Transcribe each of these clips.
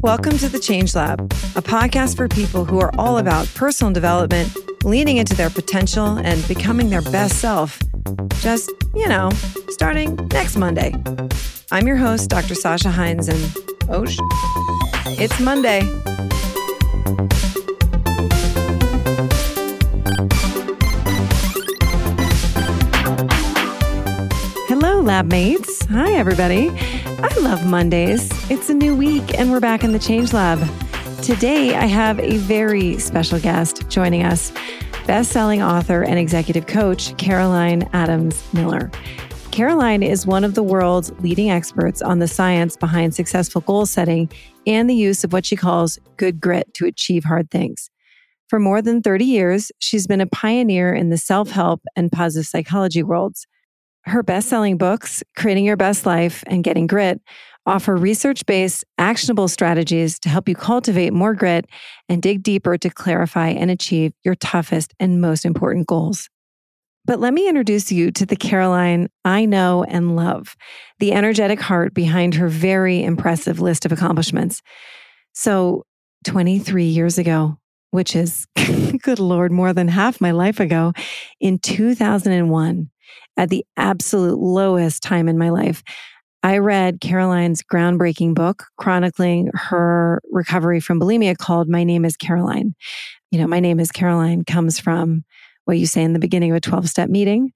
Welcome to the Change Lab, a podcast for people who are all about personal development, leaning into their potential, and becoming their best self. Just, you know, starting next Monday. I'm your host, Dr. Sasha Heinz, and oh, sh- it's Monday. Lab mates. Hi, everybody. I love Mondays. It's a new week, and we're back in the Change Lab. Today, I have a very special guest joining us best-selling author and executive coach Caroline Adams Miller. Caroline is one of the world's leading experts on the science behind successful goal setting and the use of what she calls good grit to achieve hard things. For more than 30 years, she's been a pioneer in the self help and positive psychology worlds. Her best selling books, Creating Your Best Life and Getting Grit, offer research based, actionable strategies to help you cultivate more grit and dig deeper to clarify and achieve your toughest and most important goals. But let me introduce you to the Caroline I know and love, the energetic heart behind her very impressive list of accomplishments. So, 23 years ago, which is, good Lord, more than half my life ago, in 2001, at the absolute lowest time in my life, I read Caroline's groundbreaking book chronicling her recovery from bulimia called My Name is Caroline. You know, My Name is Caroline comes from what you say in the beginning of a 12 step meeting.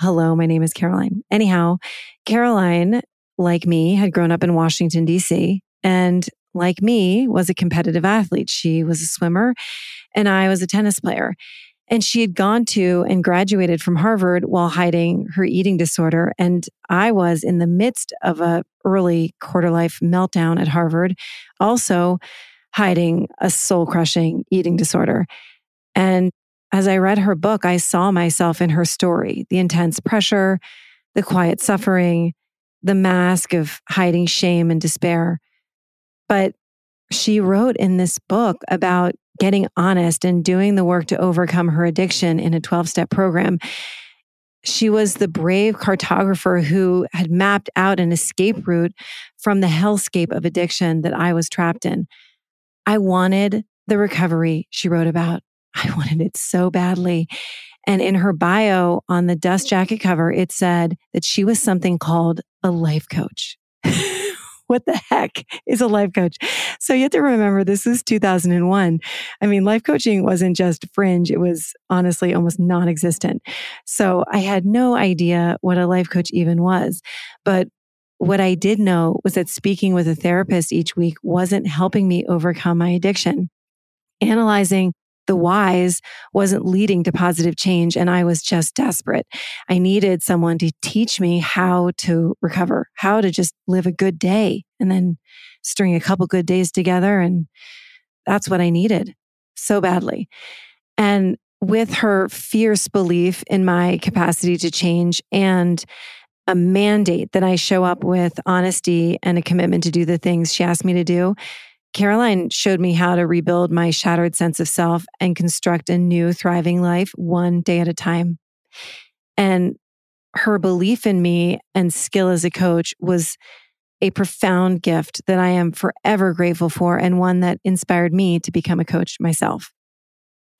Hello, my name is Caroline. Anyhow, Caroline, like me, had grown up in Washington, D.C. and like me, was a competitive athlete. She was a swimmer and I was a tennis player. And she had gone to and graduated from Harvard while hiding her eating disorder. And I was in the midst of a early quarter life meltdown at Harvard, also hiding a soul crushing eating disorder. And as I read her book, I saw myself in her story the intense pressure, the quiet suffering, the mask of hiding shame and despair. But she wrote in this book about getting honest and doing the work to overcome her addiction in a 12 step program. She was the brave cartographer who had mapped out an escape route from the hellscape of addiction that I was trapped in. I wanted the recovery she wrote about. I wanted it so badly. And in her bio on the dust jacket cover, it said that she was something called a life coach. what the heck is a life coach? So you have to remember this is 2001. I mean, life coaching wasn't just fringe, it was honestly almost non existent. So I had no idea what a life coach even was. But what I did know was that speaking with a therapist each week wasn't helping me overcome my addiction. Analyzing the whys wasn't leading to positive change. And I was just desperate. I needed someone to teach me how to recover, how to just live a good day and then string a couple good days together. And that's what I needed so badly. And with her fierce belief in my capacity to change and a mandate that I show up with honesty and a commitment to do the things she asked me to do, Caroline showed me how to rebuild my shattered sense of self and construct a new, thriving life one day at a time. And her belief in me and skill as a coach was a profound gift that I am forever grateful for and one that inspired me to become a coach myself.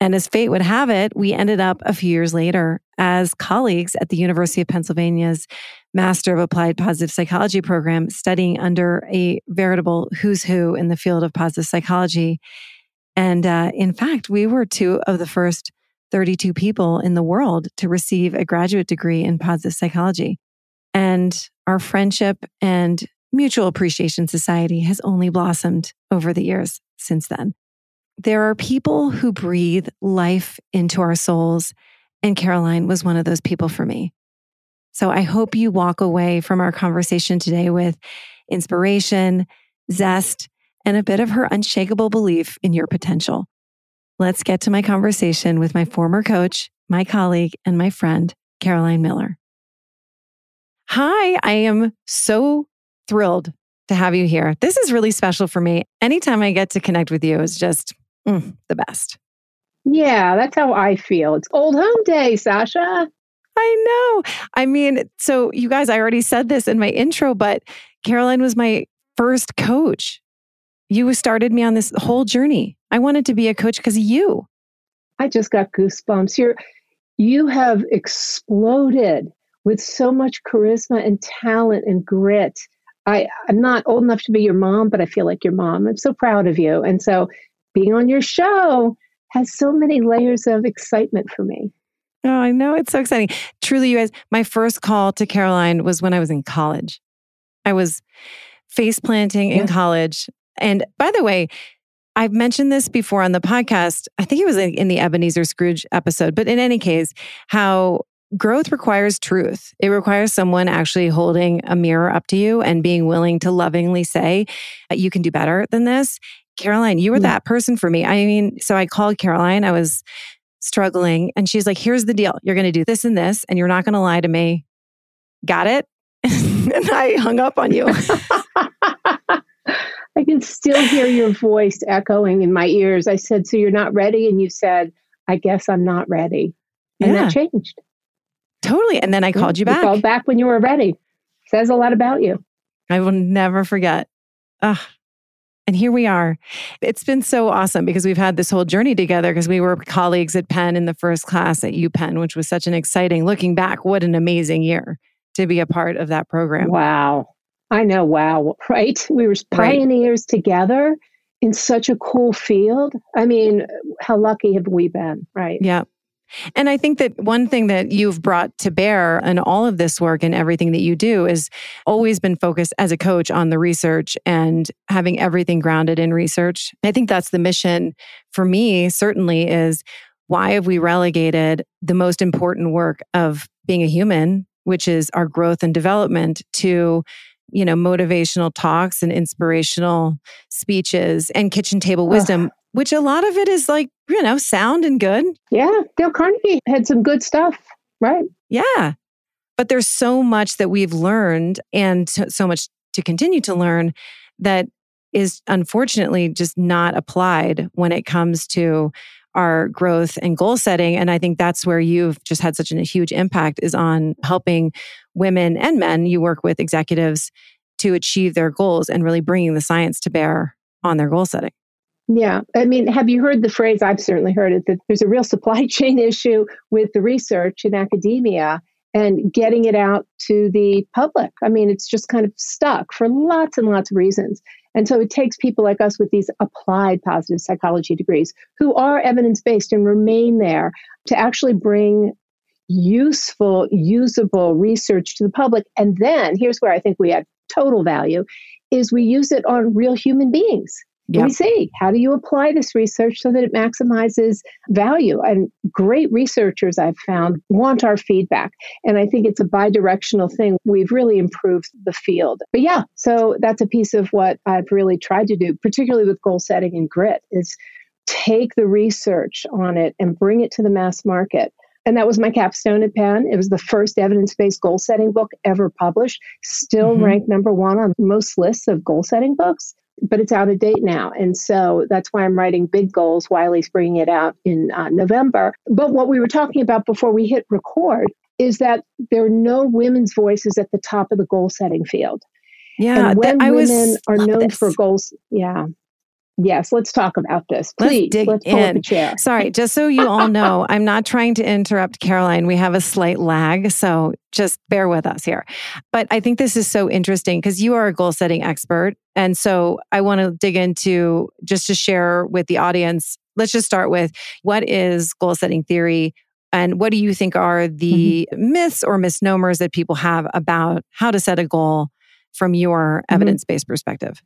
And as fate would have it, we ended up a few years later as colleagues at the University of Pennsylvania's Master of Applied Positive Psychology program, studying under a veritable who's who in the field of positive psychology. And uh, in fact, we were two of the first 32 people in the world to receive a graduate degree in positive psychology. And our friendship and mutual appreciation society has only blossomed over the years since then. There are people who breathe life into our souls, and Caroline was one of those people for me. So I hope you walk away from our conversation today with inspiration, zest, and a bit of her unshakable belief in your potential. Let's get to my conversation with my former coach, my colleague, and my friend, Caroline Miller. Hi, I am so thrilled to have you here. This is really special for me. Anytime I get to connect with you is just mm, the best. Yeah, that's how I feel. It's old home day, Sasha. I know. I mean, so you guys, I already said this in my intro, but Caroline was my first coach. You started me on this whole journey. I wanted to be a coach because of you. I just got goosebumps. You're you have exploded with so much charisma and talent and grit. I, I'm not old enough to be your mom, but I feel like your mom. I'm so proud of you. And so being on your show has so many layers of excitement for me. Oh, I know. It's so exciting. Truly, you guys, my first call to Caroline was when I was in college. I was face planting in college. And by the way, I've mentioned this before on the podcast. I think it was in the Ebenezer Scrooge episode, but in any case, how growth requires truth. It requires someone actually holding a mirror up to you and being willing to lovingly say, you can do better than this. Caroline, you were mm. that person for me. I mean, so I called Caroline. I was struggling and she's like, here's the deal. You're going to do this and this, and you're not going to lie to me. Got it? and I hung up on you. I can still hear your voice echoing in my ears. I said, So you're not ready? And you said, I guess I'm not ready. And yeah. that changed. Totally. And then I called you back. You called back when you were ready. Says a lot about you. I will never forget. Ugh. And here we are. It's been so awesome because we've had this whole journey together because we were colleagues at Penn in the first class at UPenn, which was such an exciting, looking back, what an amazing year to be a part of that program. Wow. I know, wow, right? We were pioneers right. together in such a cool field. I mean, how lucky have we been, right? Yeah. And I think that one thing that you've brought to bear in all of this work and everything that you do is always been focused as a coach on the research and having everything grounded in research. I think that's the mission for me, certainly, is why have we relegated the most important work of being a human, which is our growth and development, to you know, motivational talks and inspirational speeches and kitchen table wisdom, Ugh. Which a lot of it is like, you know, sound and good. Yeah. Dale Carnegie had some good stuff, right? Yeah. But there's so much that we've learned and so much to continue to learn that is unfortunately just not applied when it comes to our growth and goal setting. And I think that's where you've just had such a huge impact is on helping women and men you work with executives to achieve their goals and really bringing the science to bear on their goal setting. Yeah. I mean, have you heard the phrase? I've certainly heard it that there's a real supply chain issue with the research in academia and getting it out to the public. I mean, it's just kind of stuck for lots and lots of reasons. And so it takes people like us with these applied positive psychology degrees who are evidence based and remain there to actually bring useful, usable research to the public. And then here's where I think we add total value is we use it on real human beings. Yep. We see how do you apply this research so that it maximizes value? And great researchers I've found want our feedback. And I think it's a bi directional thing. We've really improved the field. But yeah, so that's a piece of what I've really tried to do, particularly with goal setting and grit, is take the research on it and bring it to the mass market. And that was my capstone at Penn. It was the first evidence based goal setting book ever published, still mm-hmm. ranked number one on most lists of goal setting books but it's out of date now. And so that's why I'm writing big goals. Wiley's bringing it out in uh, November. But what we were talking about before we hit record is that there are no women's voices at the top of the goal setting field. Yeah, and when women are known this. for goals, yeah, Yes, let's talk about this. Please, let's dig let's in. Sorry, just so you all know, I'm not trying to interrupt Caroline. We have a slight lag, so just bear with us here. But I think this is so interesting because you are a goal setting expert. And so I want to dig into just to share with the audience. Let's just start with what is goal setting theory? And what do you think are the mm-hmm. myths or misnomers that people have about how to set a goal from your mm-hmm. evidence based perspective?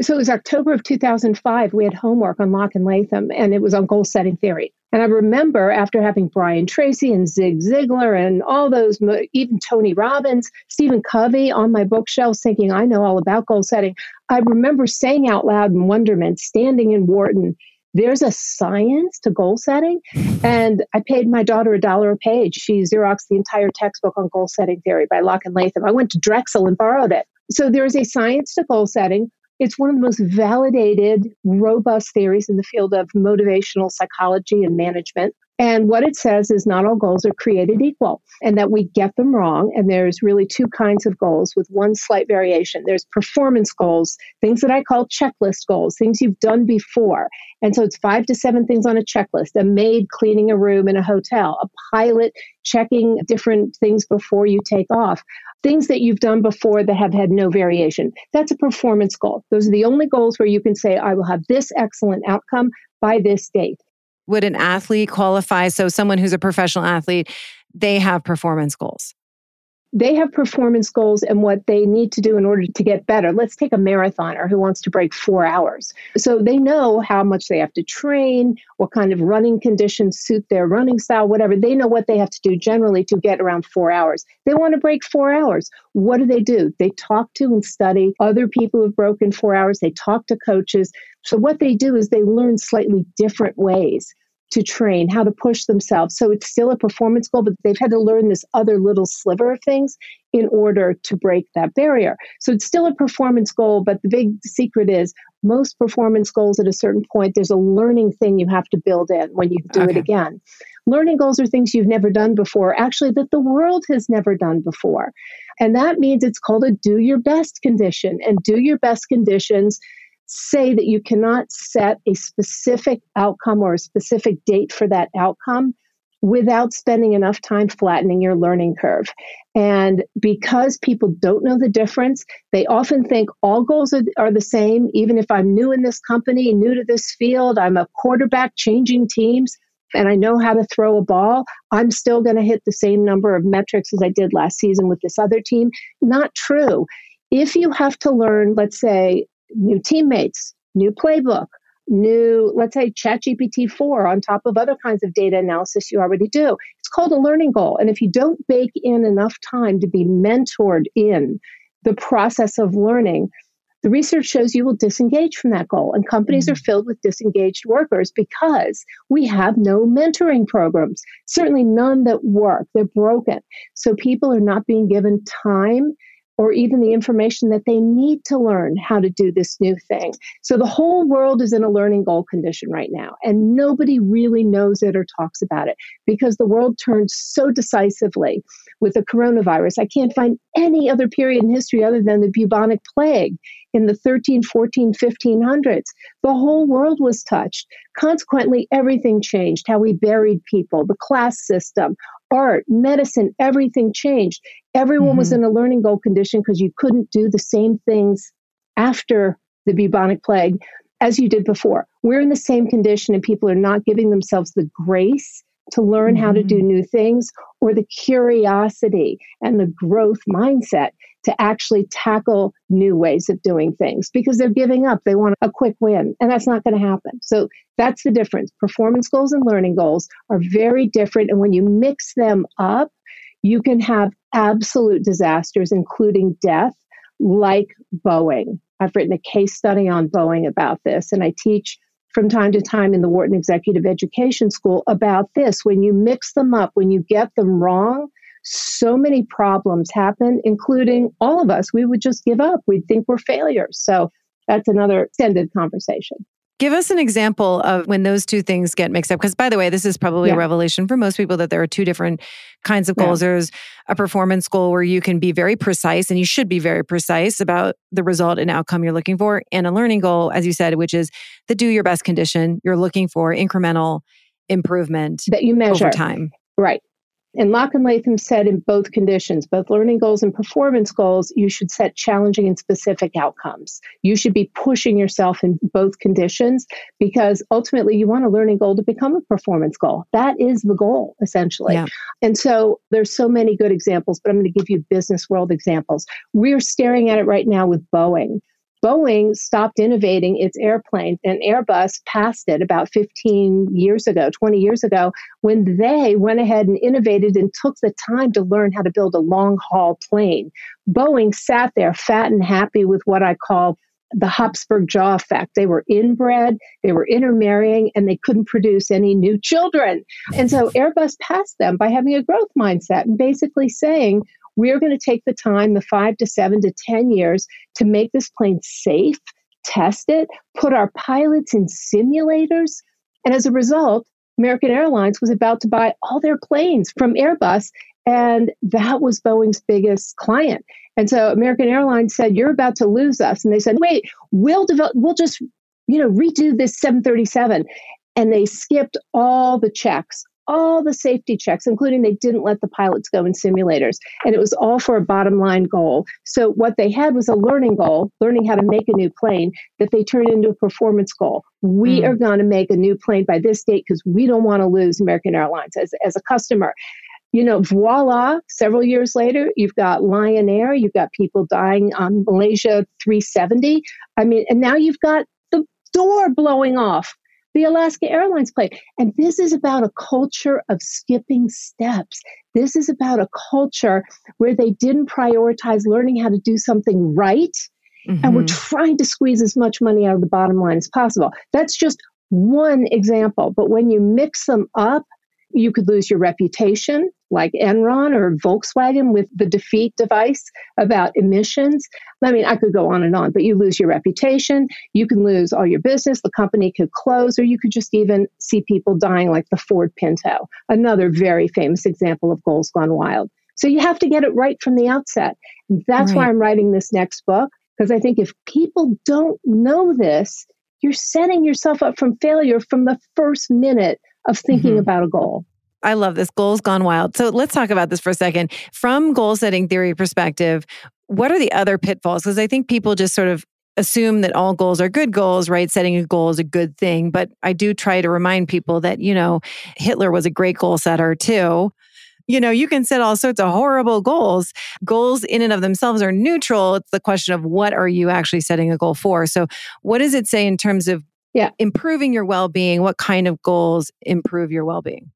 So it was October of 2005. We had homework on Locke and Latham, and it was on goal setting theory. And I remember after having Brian Tracy and Zig Ziglar and all those, even Tony Robbins, Stephen Covey on my bookshelves, thinking I know all about goal setting. I remember saying out loud in wonderment, standing in Wharton, there's a science to goal setting. And I paid my daughter a dollar a page. She Xeroxed the entire textbook on goal setting theory by Locke and Latham. I went to Drexel and borrowed it. So there is a science to goal setting It's one of the most validated, robust theories in the field of motivational psychology and management. And what it says is not all goals are created equal and that we get them wrong. And there's really two kinds of goals with one slight variation. There's performance goals, things that I call checklist goals, things you've done before. And so it's five to seven things on a checklist a maid cleaning a room in a hotel, a pilot checking different things before you take off, things that you've done before that have had no variation. That's a performance goal. Those are the only goals where you can say, I will have this excellent outcome by this date would an athlete qualify? So, someone who's a professional athlete, they have performance goals. They have performance goals and what they need to do in order to get better. Let's take a marathoner who wants to break four hours. So they know how much they have to train, what kind of running conditions suit their running style, whatever. They know what they have to do generally to get around four hours. They want to break four hours. What do they do? They talk to and study other people who've broken four hours. They talk to coaches. So what they do is they learn slightly different ways to train, how to push themselves. So it's still a performance goal, but they've had to learn this other little sliver of things in order to break that barrier. So it's still a performance goal, but the big secret is most performance goals at a certain point, there's a learning thing you have to build in when you do okay. it again. Learning goals are things you've never done before, actually, that the world has never done before. And that means it's called a do your best condition. And do your best conditions say that you cannot set a specific outcome or a specific date for that outcome without spending enough time flattening your learning curve. And because people don't know the difference, they often think all goals are, are, the same. Even if I'm new in this company, new to this field, I'm a quarterback changing teams, and I know how to throw a ball, I'm still going to hit the same number of metrics as I did last season with this other team. Not true. If you have to learn, let's say, new teammates, new playbook, new, let's say, ChatGPT 4 on top of other kinds of data analysis you already do. It's called a learning goal. And if you don't bake in enough time to be mentored in the process of learning, the research shows you will disengage from that goal. And companies mm-hmm. are filled with disengaged workers because we have no mentoring programs, certainly none that work. They're broken. So people are not being given time or even the information that they need to learn how to do this new thing. So the whole world is in a learning goal condition right now, and nobody really knows it or talks about it because the world turned so decisively with the coronavirus. I can't find any other period in history other than the bubonic plague in the 13, 14, 1500s. The whole world was touched. Consequently, everything changed how we buried people, the class system, art, medicine, everything changed. Everyone mm-hmm. was in a learning goal condition because you couldn't do the same things after the bubonic plague as you did before. We're in the same condition, and people are not giving themselves the grace to learn mm-hmm. how to do mm-hmm. new things or the curiosity and the growth mindset to actually tackle new ways of doing things because they're giving up. They want a quick win, and that's not going to happen. So that's the difference. Performance goals and learning goals are very different. And when you mix them up, you can have absolute disasters, including death, like Boeing. I've written a case study on Boeing about this, and I teach from time to time in the Wharton Executive Education School about this. When you mix them up, when you get them wrong, so many problems happen, including all of us. We would just give up. We'd think we're failures. So that's another extended conversation. Give us an example of when those two things get mixed up. Because, by the way, this is probably yeah. a revelation for most people that there are two different kinds of goals. Yeah. There's a performance goal where you can be very precise and you should be very precise about the result and outcome you're looking for, and a learning goal, as you said, which is the do your best condition. You're looking for incremental improvement that you measure over time. Right. And Locke and Latham said in both conditions, both learning goals and performance goals, you should set challenging and specific outcomes. You should be pushing yourself in both conditions because ultimately you want a learning goal to become a performance goal. That is the goal, essentially. Yeah. And so there's so many good examples, but I'm going to give you business world examples. We're staring at it right now with Boeing. Boeing stopped innovating its airplane and Airbus passed it about 15 years ago, 20 years ago, when they went ahead and innovated and took the time to learn how to build a long haul plane. Boeing sat there fat and happy with what I call the Habsburg jaw effect. They were inbred, they were intermarrying, and they couldn't produce any new children. And so Airbus passed them by having a growth mindset and basically saying, we're going to take the time, the five to seven to 10 years, to make this plane safe, test it, put our pilots in simulators. And as a result, American Airlines was about to buy all their planes from Airbus. And that was Boeing's biggest client. And so American Airlines said, You're about to lose us. And they said, Wait, we'll develop, we'll just, you know, redo this 737. And they skipped all the checks, all the safety checks, including they didn't let the pilots go in simulators. And it was all for a bottom line goal. So what they had was a learning goal, learning how to make a new plane that they turned into a performance goal. We mm. are going to make a new plane by this date because we don't want to lose American Airlines as, as a customer. You know, voila, several years later, you've got Lion Air, you've got people dying on Malaysia 370. I mean, and now you've got the door blowing off the Alaska Airlines plane. And this is about a culture of skipping steps. This is about a culture where they didn't prioritize learning how to do something right. Mm-hmm. And we're mm-hmm. trying to squeeze as much money out of the bottom line as possible. That's just one example. But when you mix them up, you could lose your reputation, like Enron or Volkswagen with the defeat device about emissions. I mean, I could go on and on, but you lose your reputation. You can lose all your business. The company could close, or you could just even see people dying, like the Ford Pinto, another very famous example of goals gone wild. So you have to get it right from the outset. That's right. why I'm writing this next book, because I think if people don't know this, you're setting yourself up from failure from the first minute of thinking mm-hmm. about a goal. I love this. Goals gone wild. So let's talk about this for a second. From goal setting theory perspective, what are the other pitfalls? Because I think people just sort of assume that all goals are good goals, right? Setting a goal is a good thing. But I do try to remind people that, you know, Hitler was a great goal setter too. You know, you can set all sorts of horrible goals. Goals in and of themselves are neutral. It's the question of what are you actually setting a goal for? So, what does it say in terms of yeah. improving your well being? What kind of goals improve your well being?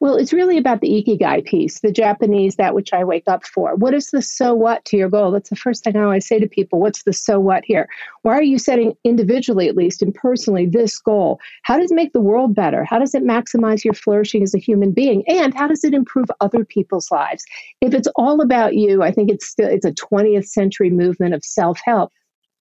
Well, it's really about the ikigai piece, the Japanese, that which I wake up for. What is the so what to your goal? That's the first thing I always say to people. What's the so what here? Why are you setting individually, at least, and personally, this goal? How does it make the world better? How does it maximize your flourishing as a human being? And how does it improve other people's lives? If it's all about you, I think it's still it's a 20th century movement of self-help.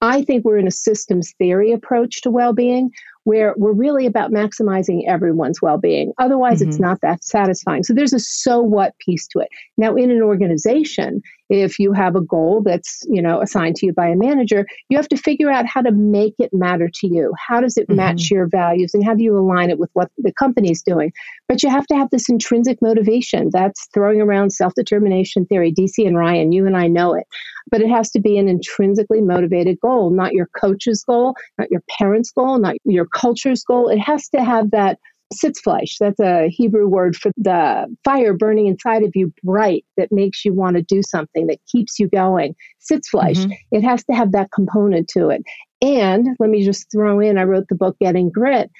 I think we're in a systems theory approach to well being where we're really about maximizing everyone's well being. Otherwise, mm-hmm. it's not that satisfying. So there's a so what piece to it. Now, in an organization, if you have a goal that's you know assigned to you by a manager you have to figure out how to make it matter to you how does it mm-hmm. match your values and how do you align it with what the company's doing but you have to have this intrinsic motivation that's throwing around self-determination theory Deci and ryan you and i know it but it has to be an intrinsically motivated goal not your coach's goal not your parents goal not your culture's goal it has to have that sitzfleisch. That's a Hebrew word for the fire burning inside of you, bright, that makes you want to do something, that keeps you going. Sitzfleisch. Mm-hmm. It has to have that component to it. And let me just throw in, I wrote the book Getting Grit.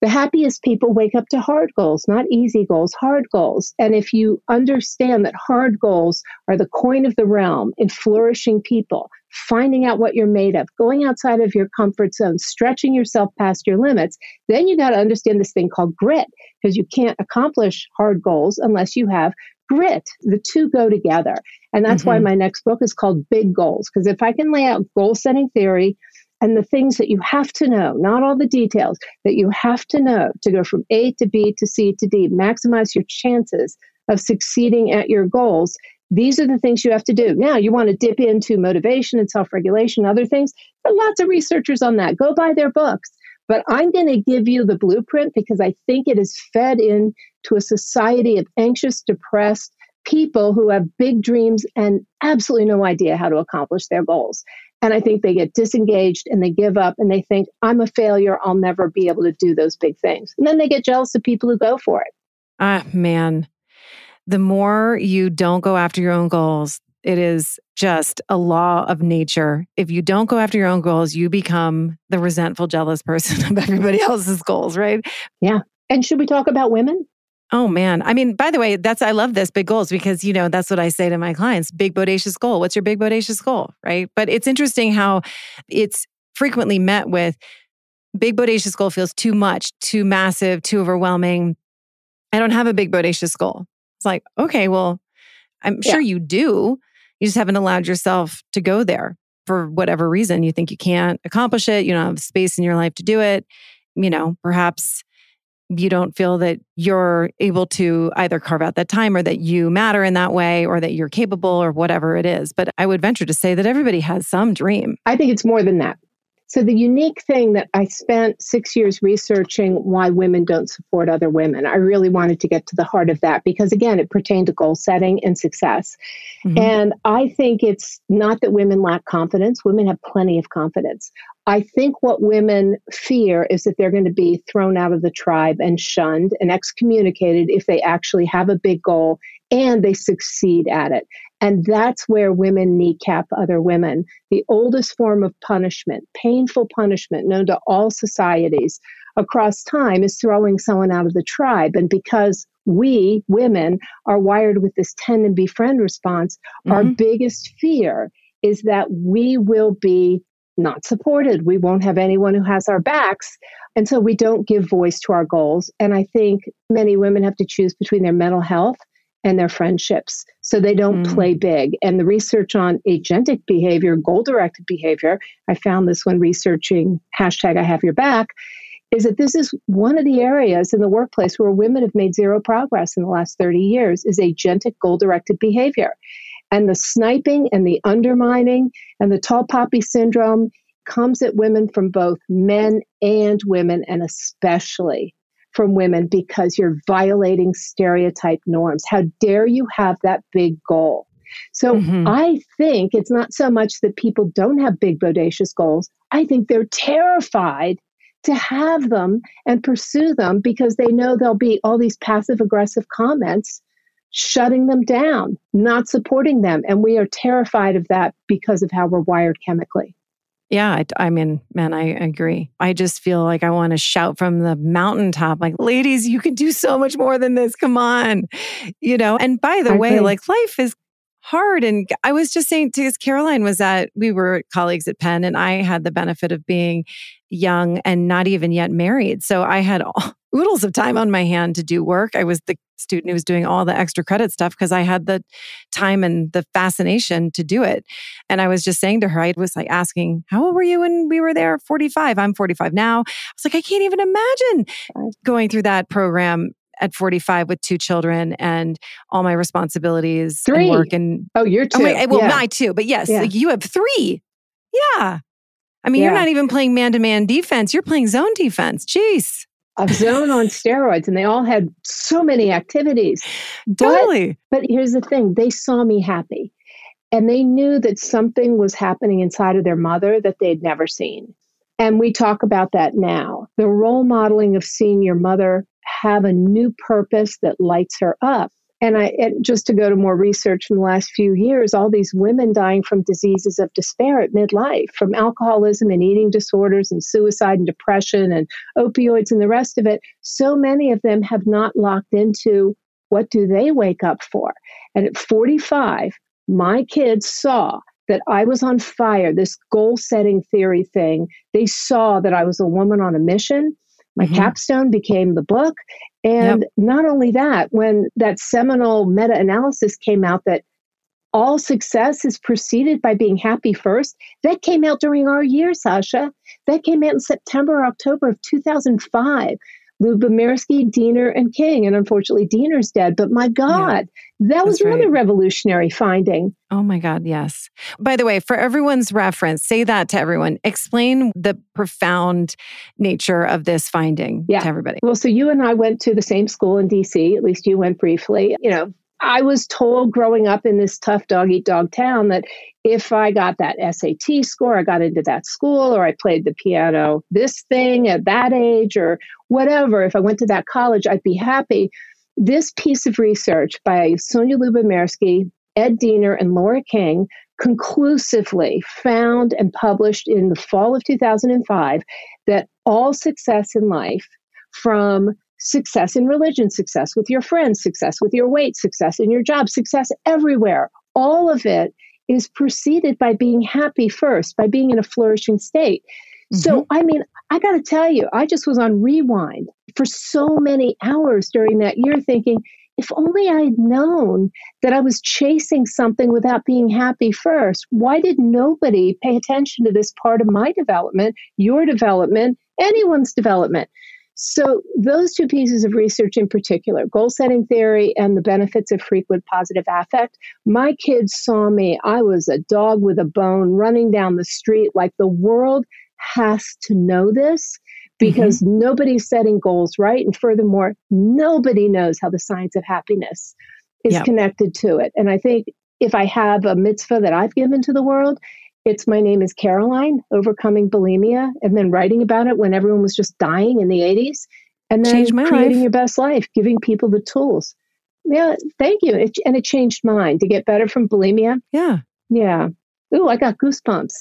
The happiest people wake up to hard goals, not easy goals, hard goals. And if you understand that hard goals are the coin of the realm in flourishing people, finding out what you're made of, going outside of your comfort zone, stretching yourself past your limits, then you got to understand this thing called grit because you can't accomplish hard goals unless you have grit. The two go together. And that's mm-hmm. why my next book is called Big Goals because if I can lay out goal setting theory, and the things that you have to know, not all the details, that you have to know to go from A to B to C to D, maximize your chances of succeeding at your goals, these are the things you have to do. Now, you want to dip into motivation and self regulation, other things. There are lots of researchers on that. Go buy their books. But I'm going to give you the blueprint because I think it is fed in to a society of anxious, depressed people who have big dreams and absolutely no idea how to accomplish their goals. And I think they get disengaged and they give up and they think, I'm a failure. I'll never be able to do those big things. And then they get jealous of people who go for it. Ah, man the more you don't go after your own goals, it is just a law of nature. If you don't go after your own goals, you become the resentful, jealous person of everybody else's goals, right? Yeah. And should we talk about women? Oh man. I mean, by the way, that's I love this big goals because you know, that's what I say to my clients, big bodacious goal. What's your big bodacious goal, right? But it's interesting how it's frequently met with big bodacious goal feels too much, too massive, too overwhelming. I don't have a big bodacious goal. It's like, okay, well, I'm sure yeah. you do. You just haven't allowed yourself to go there. for whatever reason you think you can't accomplish it, you don't have space in your life to do it, you know, perhaps you don't feel that you're able to either carve out that time or that you matter in that way or that you're capable or whatever it is. But I would venture to say that everybody has some dream. I think it's more than that. So, the unique thing that I spent six years researching why women don't support other women, I really wanted to get to the heart of that because, again, it pertained to goal setting and success. Mm-hmm. And I think it's not that women lack confidence, women have plenty of confidence. I think what women fear is that they're going to be thrown out of the tribe and shunned and excommunicated if they actually have a big goal and they succeed at it. And that's where women kneecap other women. The oldest form of punishment, painful punishment known to all societies across time, is throwing someone out of the tribe. And because we, women, are wired with this tend and befriend response, mm-hmm. our biggest fear is that we will be not supported. We won't have anyone who has our backs. And so we don't give voice to our goals. And I think many women have to choose between their mental health and their friendships. So they don't mm. play big. And the research on agentic behavior, goal directed behavior, I found this when researching hashtag I have your back, is that this is one of the areas in the workplace where women have made zero progress in the last 30 years is agentic goal directed behavior. And the sniping and the undermining and the tall poppy syndrome comes at women from both men and women, and especially from women because you're violating stereotype norms. How dare you have that big goal? So mm-hmm. I think it's not so much that people don't have big, bodacious goals. I think they're terrified to have them and pursue them because they know there'll be all these passive aggressive comments shutting them down, not supporting them. And we are terrified of that because of how we're wired chemically. Yeah, I, I, mean, man, I agree. I just feel like I want to shout from the mountaintop, like, ladies, you can do so much more than this. Come on. You know, and by the I way, like, life is hard. And I was just saying to Caroline was that we were colleagues at Penn and I had the benefit of being young and not even yet married. So I had all, oodles of time on my hand to do work. I was the student who was doing all the extra credit stuff because I had the time and the fascination to do it. And I was just saying to her, I was like asking, How old were you when we were there? 45. I'm 45 now. I was like, I can't even imagine going through that program at 45 with two children and all my responsibilities three. and work and oh you're two oh my, eh, well yeah. my two but yes yeah. like you have three yeah i mean yeah. you're not even playing man-to-man defense you're playing zone defense jeez a zone on steroids and they all had so many activities. Totally. But, but here's the thing they saw me happy and they knew that something was happening inside of their mother that they'd never seen. And we talk about that now. The role modeling of seeing your mother have a new purpose that lights her up and I just to go to more research from the last few years, all these women dying from diseases of despair at midlife, from alcoholism and eating disorders and suicide and depression and opioids and the rest of it. So many of them have not locked into what do they wake up for. And at 45, my kids saw that I was on fire, this goal setting theory thing. They saw that I was a woman on a mission. My mm-hmm. capstone became the book. And yep. not only that, when that seminal meta analysis came out that all success is preceded by being happy first, that came out during our year, Sasha. That came out in September, October of 2005. Lyubomirsky, Diener, and King. And unfortunately, Diener's dead. But my God, yeah, that was another right. revolutionary finding. Oh my God, yes. By the way, for everyone's reference, say that to everyone. Explain the profound nature of this finding yeah. to everybody. Well, so you and I went to the same school in DC, at least you went briefly. You know, I was told growing up in this tough dog eat dog town that if I got that SAT score, I got into that school, or I played the piano this thing at that age, or whatever, if I went to that college, I'd be happy. This piece of research by Sonja Lyubomirsky, Ed Diener, and Laura King conclusively found and published in the fall of 2005 that all success in life, from success in religion, success with your friends, success with your weight, success in your job, success everywhere. All of it is preceded by being happy first, by being in a flourishing state. Mm-hmm. So, I mean, I got to tell you, I just was on rewind for so many hours during that year thinking, if only I had known that I was chasing something without being happy first. Why did nobody pay attention to this part of my development, your development, anyone's development? So, those two pieces of research in particular, goal setting theory and the benefits of frequent positive affect, my kids saw me. I was a dog with a bone running down the street like the world has to know this because mm-hmm. nobody's setting goals right. And furthermore, nobody knows how the science of happiness is yep. connected to it. And I think if I have a mitzvah that I've given to the world, it's my name is Caroline, overcoming bulimia, and then writing about it when everyone was just dying in the 80s. And then creating life. your best life, giving people the tools. Yeah, thank you. It, and it changed mine to get better from bulimia. Yeah. Yeah. Ooh, I got goosebumps.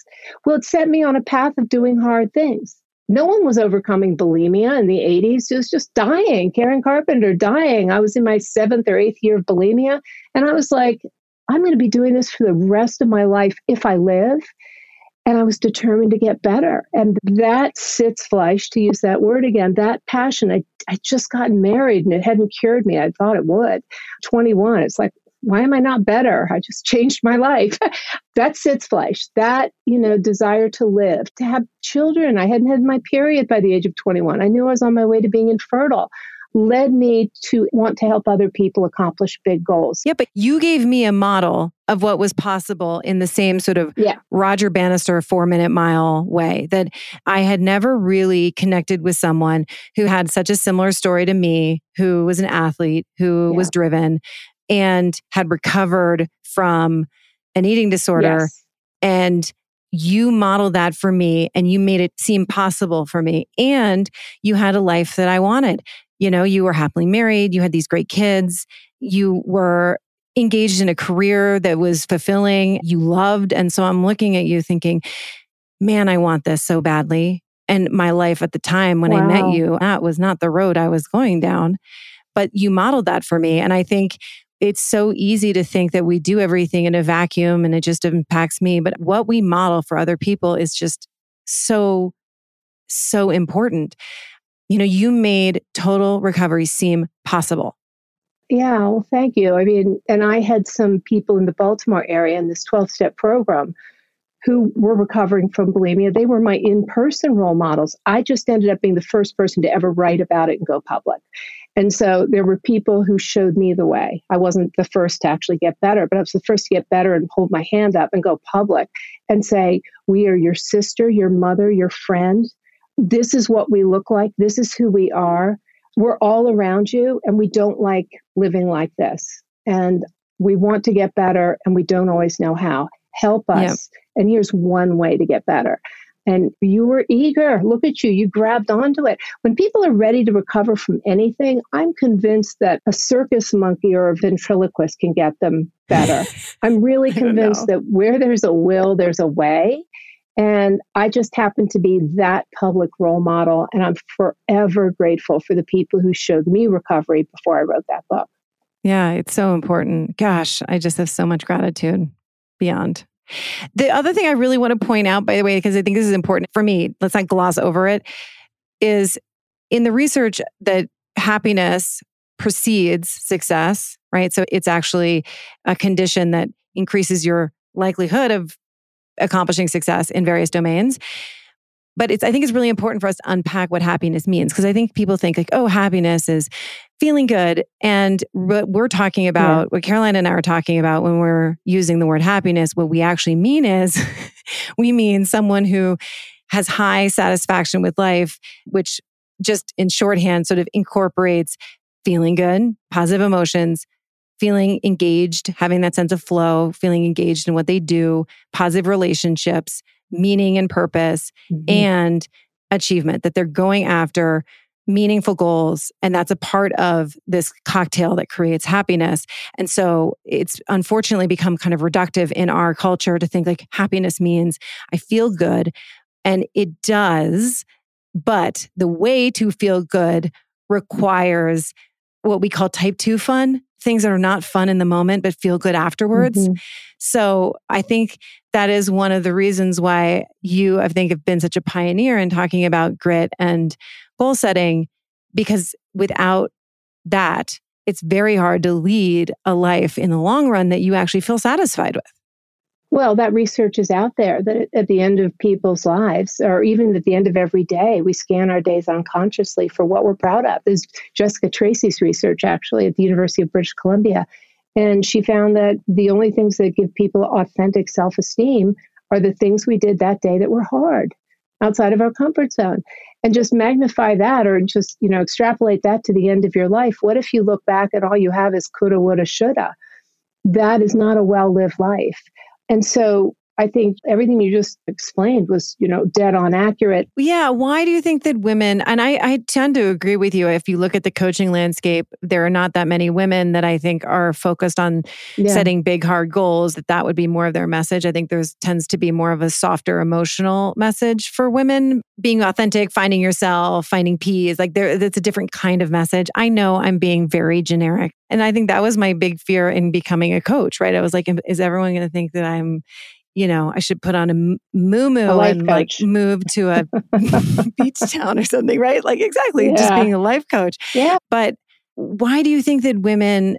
Well, it set me on a path of doing hard things. No one was overcoming bulimia in the 80s. It was just dying. Karen Carpenter dying. I was in my seventh or eighth year of bulimia. And I was like, I'm going to be doing this for the rest of my life if I live. And I was determined to get better. And that Sitzfleisch, to use that word again, that passion, I, I just gotten married and it hadn't cured me. I thought it would. 21, it's like, why am I not better? I just changed my life. that Sitzfleisch, that, you know, desire to live, to have children. I hadn't had my period by the age of 21. I knew I was on my way to being infertile led me to want to help other people accomplish big goals. Yeah, but you gave me a model of what was possible in the same sort of yeah. Roger Bannister four minute mile way that I had never really connected with someone who had such a similar story to me, who was an athlete, who yeah. was driven and had recovered from an eating disorder. Yes. And you modeled that for me and you made it seem possible for me. And you had a life that I wanted. You know, you were happily married, you had these great kids, you were engaged in a career that was fulfilling, you loved. And so I'm looking at you thinking, man, I want this so badly. And my life at the time when wow. I met you, that was not the road I was going down. But you modeled that for me. And I think it's so easy to think that we do everything in a vacuum and it just impacts me. But what we model for other people is just so, so important you know, you made total recovery seem possible. Yeah, well, thank you. I mean, and I had some people in the Baltimore area in this 12 step program who were recovering from bulimia. They were my in person role models. I just ended up being the first person to ever write about it and go public. And so there were people who showed me the way. I wasn't the first to actually get better, but I was the first to get better and hold my hand up and go public and say, We are your sister, your mother, your friend this is what we look like, this is who we are. We're all around you, and we don't like living like this. And we want to get better, and we don't always know how. Help us. Yep. And here's one way to get better. And you were eager. Look at you. You grabbed onto it. When people are ready to recover from anything, I'm convinced that a circus monkey or a ventriloquist can get them better. I'm really convinced that where there's a will, there's a way. And I just happen to be that public role model. And I'm forever grateful for the people who showed me recovery before I wrote that book. Yeah, it's so important. Gosh, I just have so much gratitude beyond. The other thing I really want to point out, by the way, because I think this is important for me, let's not gloss over it, is in the research that happiness precedes success, right? So it's actually a condition that increases your likelihood of accomplishing success in various domains. But it's I think it's really important for us to unpack what happiness means because I think people think like, oh, happiness is feeling good. And what we're talking about, yeah. what Caroline and I are talking about when we're using the word happiness, what we actually mean is we mean someone who has high satisfaction with life, which just in shorthand sort of incorporates feeling good, positive emotions, feeling engaged, having that sense of flow, feeling engaged in what they do, positive relationships, meaning and purpose, mm-hmm. and achievement, that they're going after meaningful goals. And that's a part of this cocktail that creates happiness. And so it's unfortunately become kind of reductive in our culture to think like happiness means I feel good. And it does. But the way to feel good requires what we call type two fun, things that are not fun in the moment, but feel good afterwards. Mm-hmm. So I think that is one of the reasons why you, I think, have been such a pioneer in talking about grit and goal setting, because without that, it's very hard to lead a life in the long run that you actually feel satisfied with. Well, that research is out there that at the end of people's lives, or even at the end of every day, we scan our days unconsciously for what we're proud of. This is Jessica Tracy's research, actually, at the University of British Columbia. And she found that the only things that give people authentic self esteem are the things we did that day that were hard outside of our comfort zone. And just magnify that or just, you know, extrapolate that to the end of your life. What if you look back and all you have is coulda, woulda, shoulda? That is not a well lived life. And so I think everything you just explained was, you know, dead on accurate. Yeah. Why do you think that women, and I, I tend to agree with you, if you look at the coaching landscape, there are not that many women that I think are focused on yeah. setting big, hard goals, that that would be more of their message. I think there's tends to be more of a softer emotional message for women, being authentic, finding yourself, finding peace. Like there, it's a different kind of message. I know I'm being very generic. And I think that was my big fear in becoming a coach, right? I was like, is everyone going to think that I'm, you know, I should put on a moo and coach. like move to a beach town or something, right? Like exactly, yeah. just being a life coach. Yeah. But why do you think that women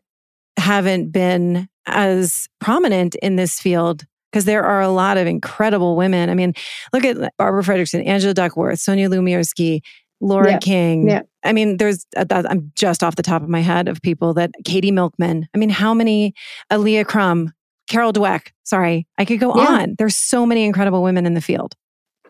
haven't been as prominent in this field? Because there are a lot of incredible women. I mean, look at Barbara Fredrickson, Angela Duckworth, Sonia Lyubomirsky, Laura yeah. King. Yeah. I mean, there's, uh, I'm just off the top of my head of people that Katie Milkman. I mean, how many, Alia Crum, Carol Dweck. Sorry, I could go yeah. on. There's so many incredible women in the field.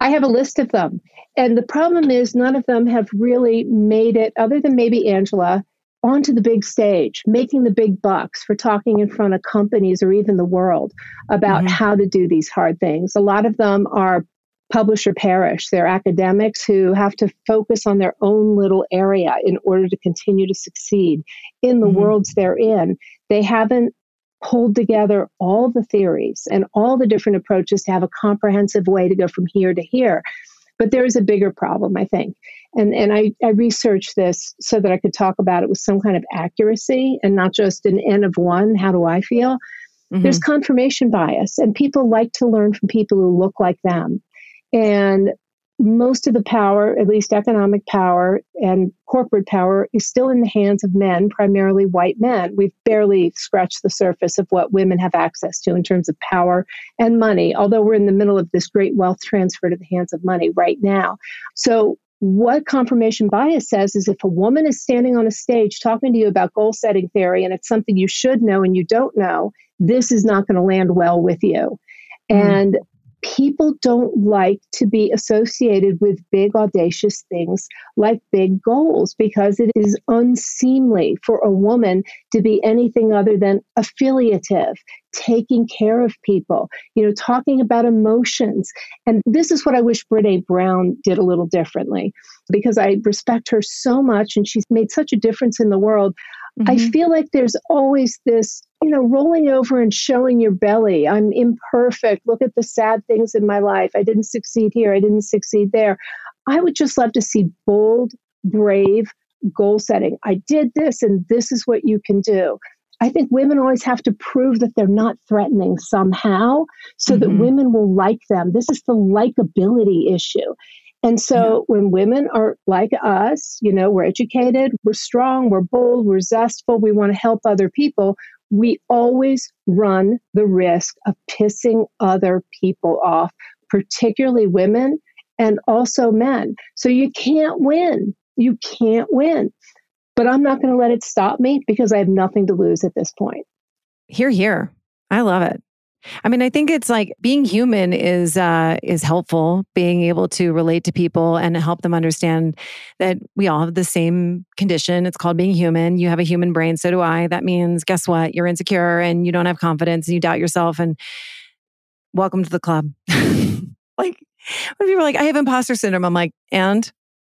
I have a list of them. And the problem is, none of them have really made it, other than maybe Angela, onto the big stage, making the big bucks for talking in front of companies or even the world about mm-hmm. how to do these hard things. A lot of them are publish or perish. They're academics who have to focus on their own little area in order to continue to succeed in the mm-hmm. worlds they're in. They haven't pulled together all the theories and all the different approaches to have a comprehensive way to go from here to here. But there is a bigger problem, I think. And, and I, I researched this so that I could talk about it with some kind of accuracy and not just an N of one. How do I feel? Mm-hmm. There's confirmation bias, and people like to learn from people who look like them. And most of the power, at least economic power and corporate power, is still in the hands of men, primarily white men. We've barely scratched the surface of what women have access to in terms of power and money, although we're in the middle of this great wealth transfer to the hands of money right now. So, what confirmation bias says is if a woman is standing on a stage talking to you about goal setting theory and it's something you should know and you don't know, this is not going to land well with you. Mm. And people don't like to be associated with big, audacious things like big goals because it is unseemly for a woman to be anything other than affiliative, taking care of people, you know, talking about emotions. And this is what I wish Brene Brown did a little differently because I respect her so much and she's made such a difference in the world. Mm-hmm. I feel like there's always this, you know, rolling over and showing your belly. I'm imperfect. Look at the sad things in my life. I didn't succeed here. I didn't succeed there. I would just love to see bold, brave goal setting. I did this, and this is what you can do. I think women always have to prove that they're not threatening somehow so mm-hmm. that women will like them. This is the likability issue. And so yeah. when women are like us, you know, we're educated, we're strong, we're bold, we're zestful, we want to help other people, we always run the risk of pissing other people off, particularly women and also men. So you can't win. You can't win. But I'm not going to let it stop me because I have nothing to lose at this point. Here, here. I love it. I mean, I think it's like being human is uh, is helpful. Being able to relate to people and help them understand that we all have the same condition. It's called being human. You have a human brain, so do I. That means, guess what? You're insecure and you don't have confidence and you doubt yourself. And welcome to the club. like when people are like, "I have imposter syndrome," I'm like, and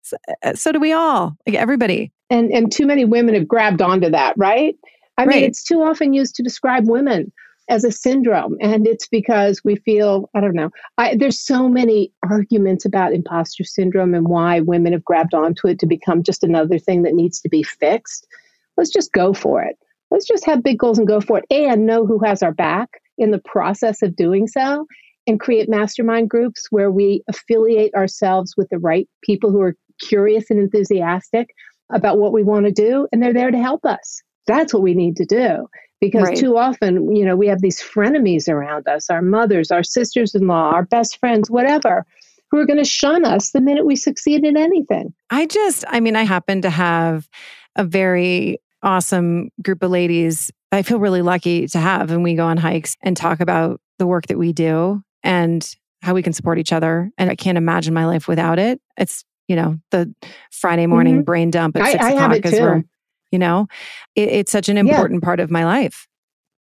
so, uh, so do we all. Like everybody. And and too many women have grabbed onto that, right? I right. mean, it's too often used to describe women as a syndrome. And it's because we feel, I don't know, I, there's so many arguments about imposter syndrome and why women have grabbed onto it to become just another thing that needs to be fixed. Let's just go for it. Let's just have big goals and go for it and know who has our back in the process of doing so and create mastermind groups where we affiliate ourselves with the right people who are curious and enthusiastic about what we want to do and they're there to help us That's what we need to do. Because right. too often, you know, we have these frenemies around us our mothers, our sisters in law, our best friends, whatever who are going to shun us the minute we succeed in anything. I just, I mean, I happen to have a very awesome group of ladies I feel really lucky to have. And we go on hikes and talk about the work that we do and how we can support each other. And I can't imagine my life without it. It's, you know, the Friday morning mm-hmm. brain dump at I, six I o'clock is where, you know, it, it's such an important yeah. part of my life.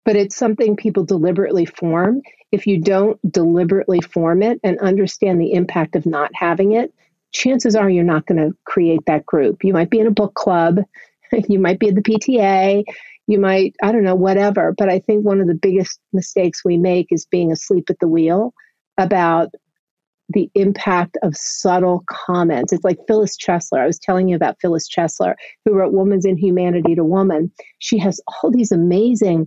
But it's something people deliberately form. If you don't deliberately form it and understand the impact of not having it, chances are you're not going to create that group. You might be in a book club, you might be at the PTA, you might, I don't know, whatever. But I think one of the biggest mistakes we make is being asleep at the wheel about the impact of subtle comments. It's like Phyllis Chesler. I was telling you about Phyllis Chesler, who wrote Woman's Inhumanity to Woman. She has all these amazing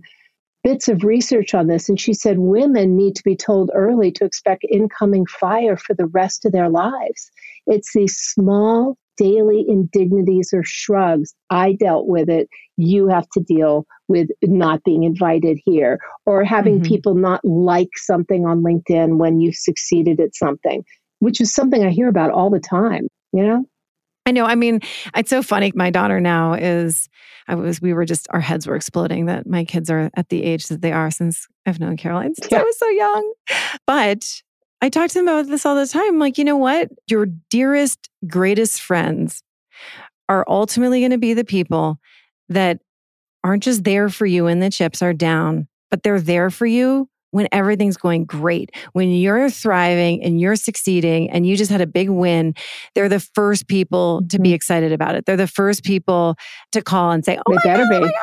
bits of research on this. And she said women need to be told early to expect incoming fire for the rest of their lives. It's these small daily indignities or shrugs. I dealt with it. You have to deal with not being invited here or having mm-hmm. people not like something on LinkedIn when you've succeeded at something, which is something I hear about all the time, you know? I know. I mean, it's so funny. My daughter now is, I was, we were just, our heads were exploding that my kids are at the age that they are since I've known Caroline since yeah. I was so young. But I talk to them about this all the time. Like, you know what? Your dearest, greatest friends are ultimately going to be the people that aren't just there for you when the chips are down, but they're there for you when everything's going great, when you're thriving and you're succeeding and you just had a big win, they're the first people to be mm-hmm. excited about it. They're the first people to call and say, Oh, my God, oh my God, oh my God,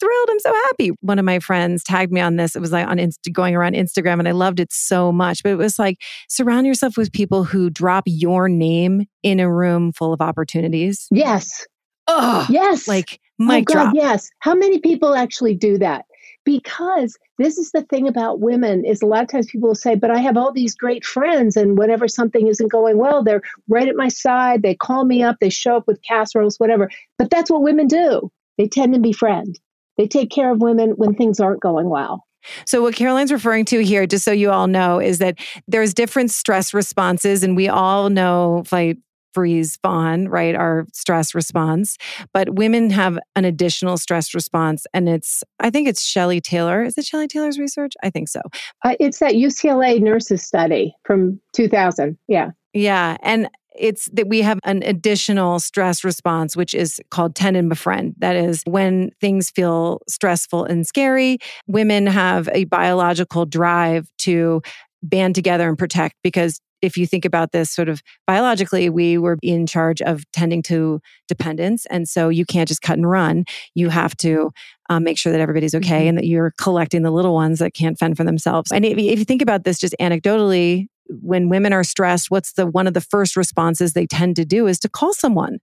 thrilled. I'm so happy. One of my friends tagged me on this. It was like on Inst- going around Instagram and I loved it so much. But it was like surround yourself with people who drop your name in a room full of opportunities. Yes. Oh, yes. Like my oh, God, Yes. How many people actually do that? because this is the thing about women is a lot of times people will say but i have all these great friends and whenever something isn't going well they're right at my side they call me up they show up with casseroles whatever but that's what women do they tend to befriend they take care of women when things aren't going well so, what Caroline's referring to here, just so you all know, is that there's different stress responses, and we all know fight, freeze, fawn, right? Our stress response. But women have an additional stress response. And it's, I think it's Shelley Taylor. Is it Shelley Taylor's research? I think so. Uh, it's that UCLA nurses study from 2000. Yeah. Yeah. And it's that we have an additional stress response, which is called tend and befriend. That is when things feel stressful and scary, women have a biological drive to band together and protect because if you think about this sort of biologically, we were in charge of tending to dependence. And so you can't just cut and run. You have to um, make sure that everybody's okay mm-hmm. and that you're collecting the little ones that can't fend for themselves. And if, if you think about this just anecdotally, when women are stressed, what's the one of the first responses they tend to do is to call someone,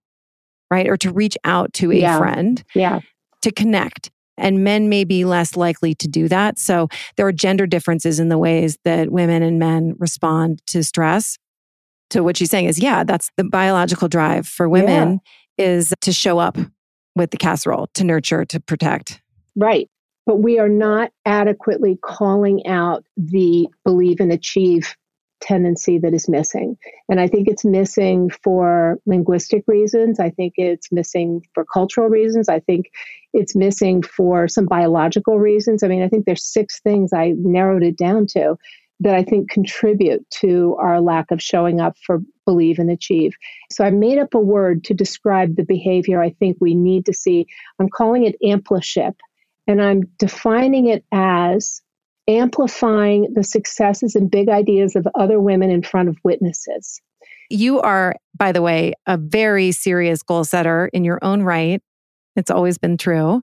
right? Or to reach out to a yeah. friend. Yeah. To connect and men may be less likely to do that. So there are gender differences in the ways that women and men respond to stress. So what she's saying is, yeah, that's the biological drive for women yeah. is to show up with the casserole, to nurture, to protect. Right. But we are not adequately calling out the believe and achieve tendency that is missing. And I think it's missing for linguistic reasons. I think it's missing for cultural reasons. I think it's missing for some biological reasons. I mean, I think there's six things I narrowed it down to that I think contribute to our lack of showing up for believe and achieve. So I made up a word to describe the behavior I think we need to see. I'm calling it ampliship, and I'm defining it as amplifying the successes and big ideas of other women in front of witnesses. You are, by the way, a very serious goal setter in your own right. It's always been true.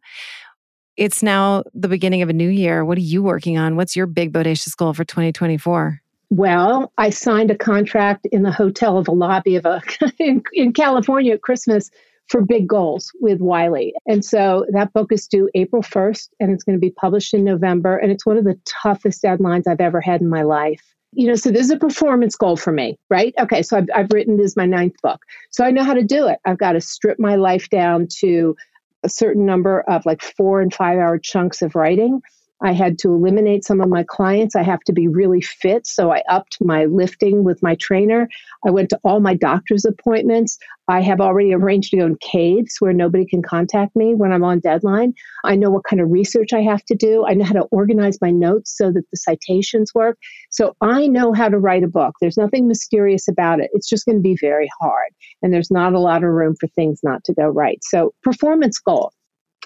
It's now the beginning of a new year. What are you working on? What's your big bodacious goal for 2024? Well, I signed a contract in the hotel of a lobby of a in, in California at Christmas for big goals with Wiley. And so that book is due April 1st and it's going to be published in November. And it's one of the toughest deadlines I've ever had in my life. You know, so this is a performance goal for me, right? Okay, so I've, I've written this my ninth book. So I know how to do it. I've got to strip my life down to a certain number of like four and five hour chunks of writing. I had to eliminate some of my clients. I have to be really fit. So I upped my lifting with my trainer. I went to all my doctor's appointments. I have already arranged to go in caves where nobody can contact me when I'm on deadline. I know what kind of research I have to do. I know how to organize my notes so that the citations work. So I know how to write a book. There's nothing mysterious about it. It's just going to be very hard. And there's not a lot of room for things not to go right. So, performance goal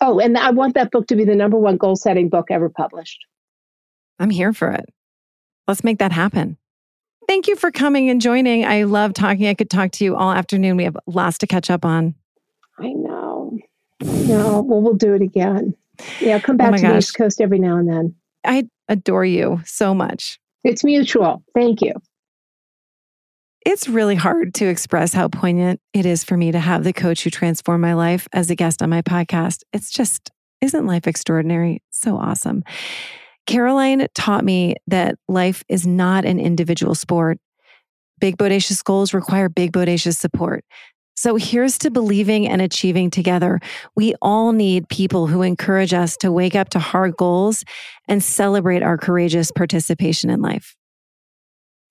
Oh, and I want that book to be the number one goal setting book ever published. I'm here for it. Let's make that happen. Thank you for coming and joining. I love talking. I could talk to you all afternoon. We have lots to catch up on. I know. I know. Well, we'll do it again. Yeah, come oh back oh to gosh. the East Coast every now and then. I adore you so much. It's mutual. Thank you it's really hard to express how poignant it is for me to have the coach who transformed my life as a guest on my podcast. It's just, isn't life extraordinary? So awesome. Caroline taught me that life is not an individual sport. Big bodacious goals require big bodacious support. So here's to believing and achieving together. We all need people who encourage us to wake up to hard goals and celebrate our courageous participation in life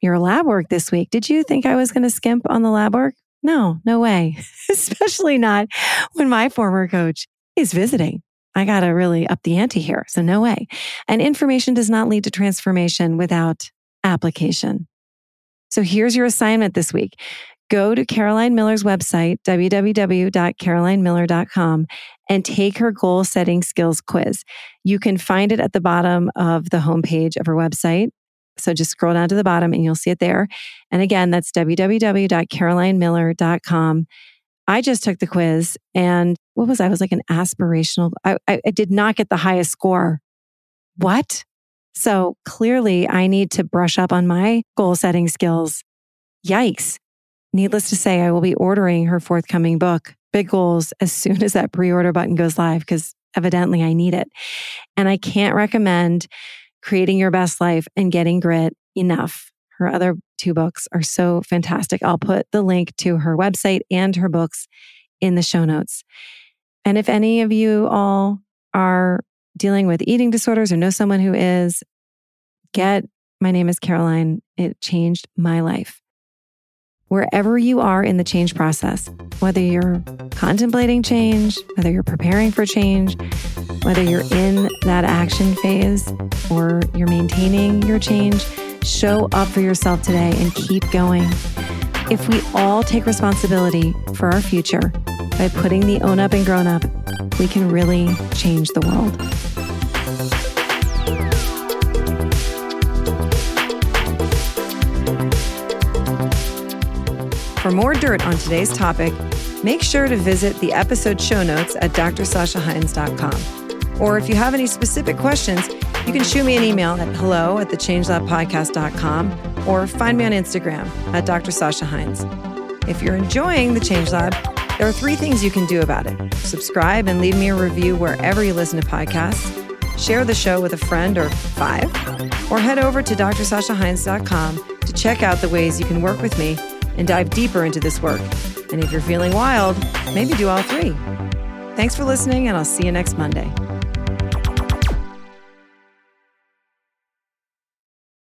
your lab work this week. Did you think I was going to skimp on the lab work? No, no way. Especially not when my former coach is visiting. I got to really up the ante here. So, no way. And information does not lead to transformation without application. So, here's your assignment this week go to Caroline Miller's website, www.carolinemiller.com, and take her goal setting skills quiz. You can find it at the bottom of the homepage of her website. So just scroll down to the bottom and you'll see it there. And again, that's www.carolinemiller.com. I just took the quiz and what was I? I was like an aspirational. I, I, I did not get the highest score. What? So clearly I need to brush up on my goal setting skills. Yikes. Needless to say, I will be ordering her forthcoming book, Big Goals, as soon as that pre order button goes live, because evidently I need it. And I can't recommend Creating Your Best Life and Getting Grit enough. Her other two books are so fantastic. I'll put the link to her website and her books in the show notes. And if any of you all are dealing with eating disorders or know someone who is, get My Name is Caroline. It changed my life. Wherever you are in the change process, whether you're contemplating change, whether you're preparing for change, whether you're in that action phase or you're maintaining your change, show up for yourself today and keep going. If we all take responsibility for our future by putting the own up and grown up, we can really change the world. For more dirt on today's topic, make sure to visit the episode show notes at drsashaheinz.com. Or if you have any specific questions, you can shoot me an email at hello at thechangelabpodcast.com or find me on Instagram at Dr. Sasha Heinz. If you're enjoying the Change Lab, there are three things you can do about it. Subscribe and leave me a review wherever you listen to podcasts. Share the show with a friend or five. Or head over to drsashaheinz.com to check out the ways you can work with me and dive deeper into this work. And if you're feeling wild, maybe do all three. Thanks for listening, and I'll see you next Monday.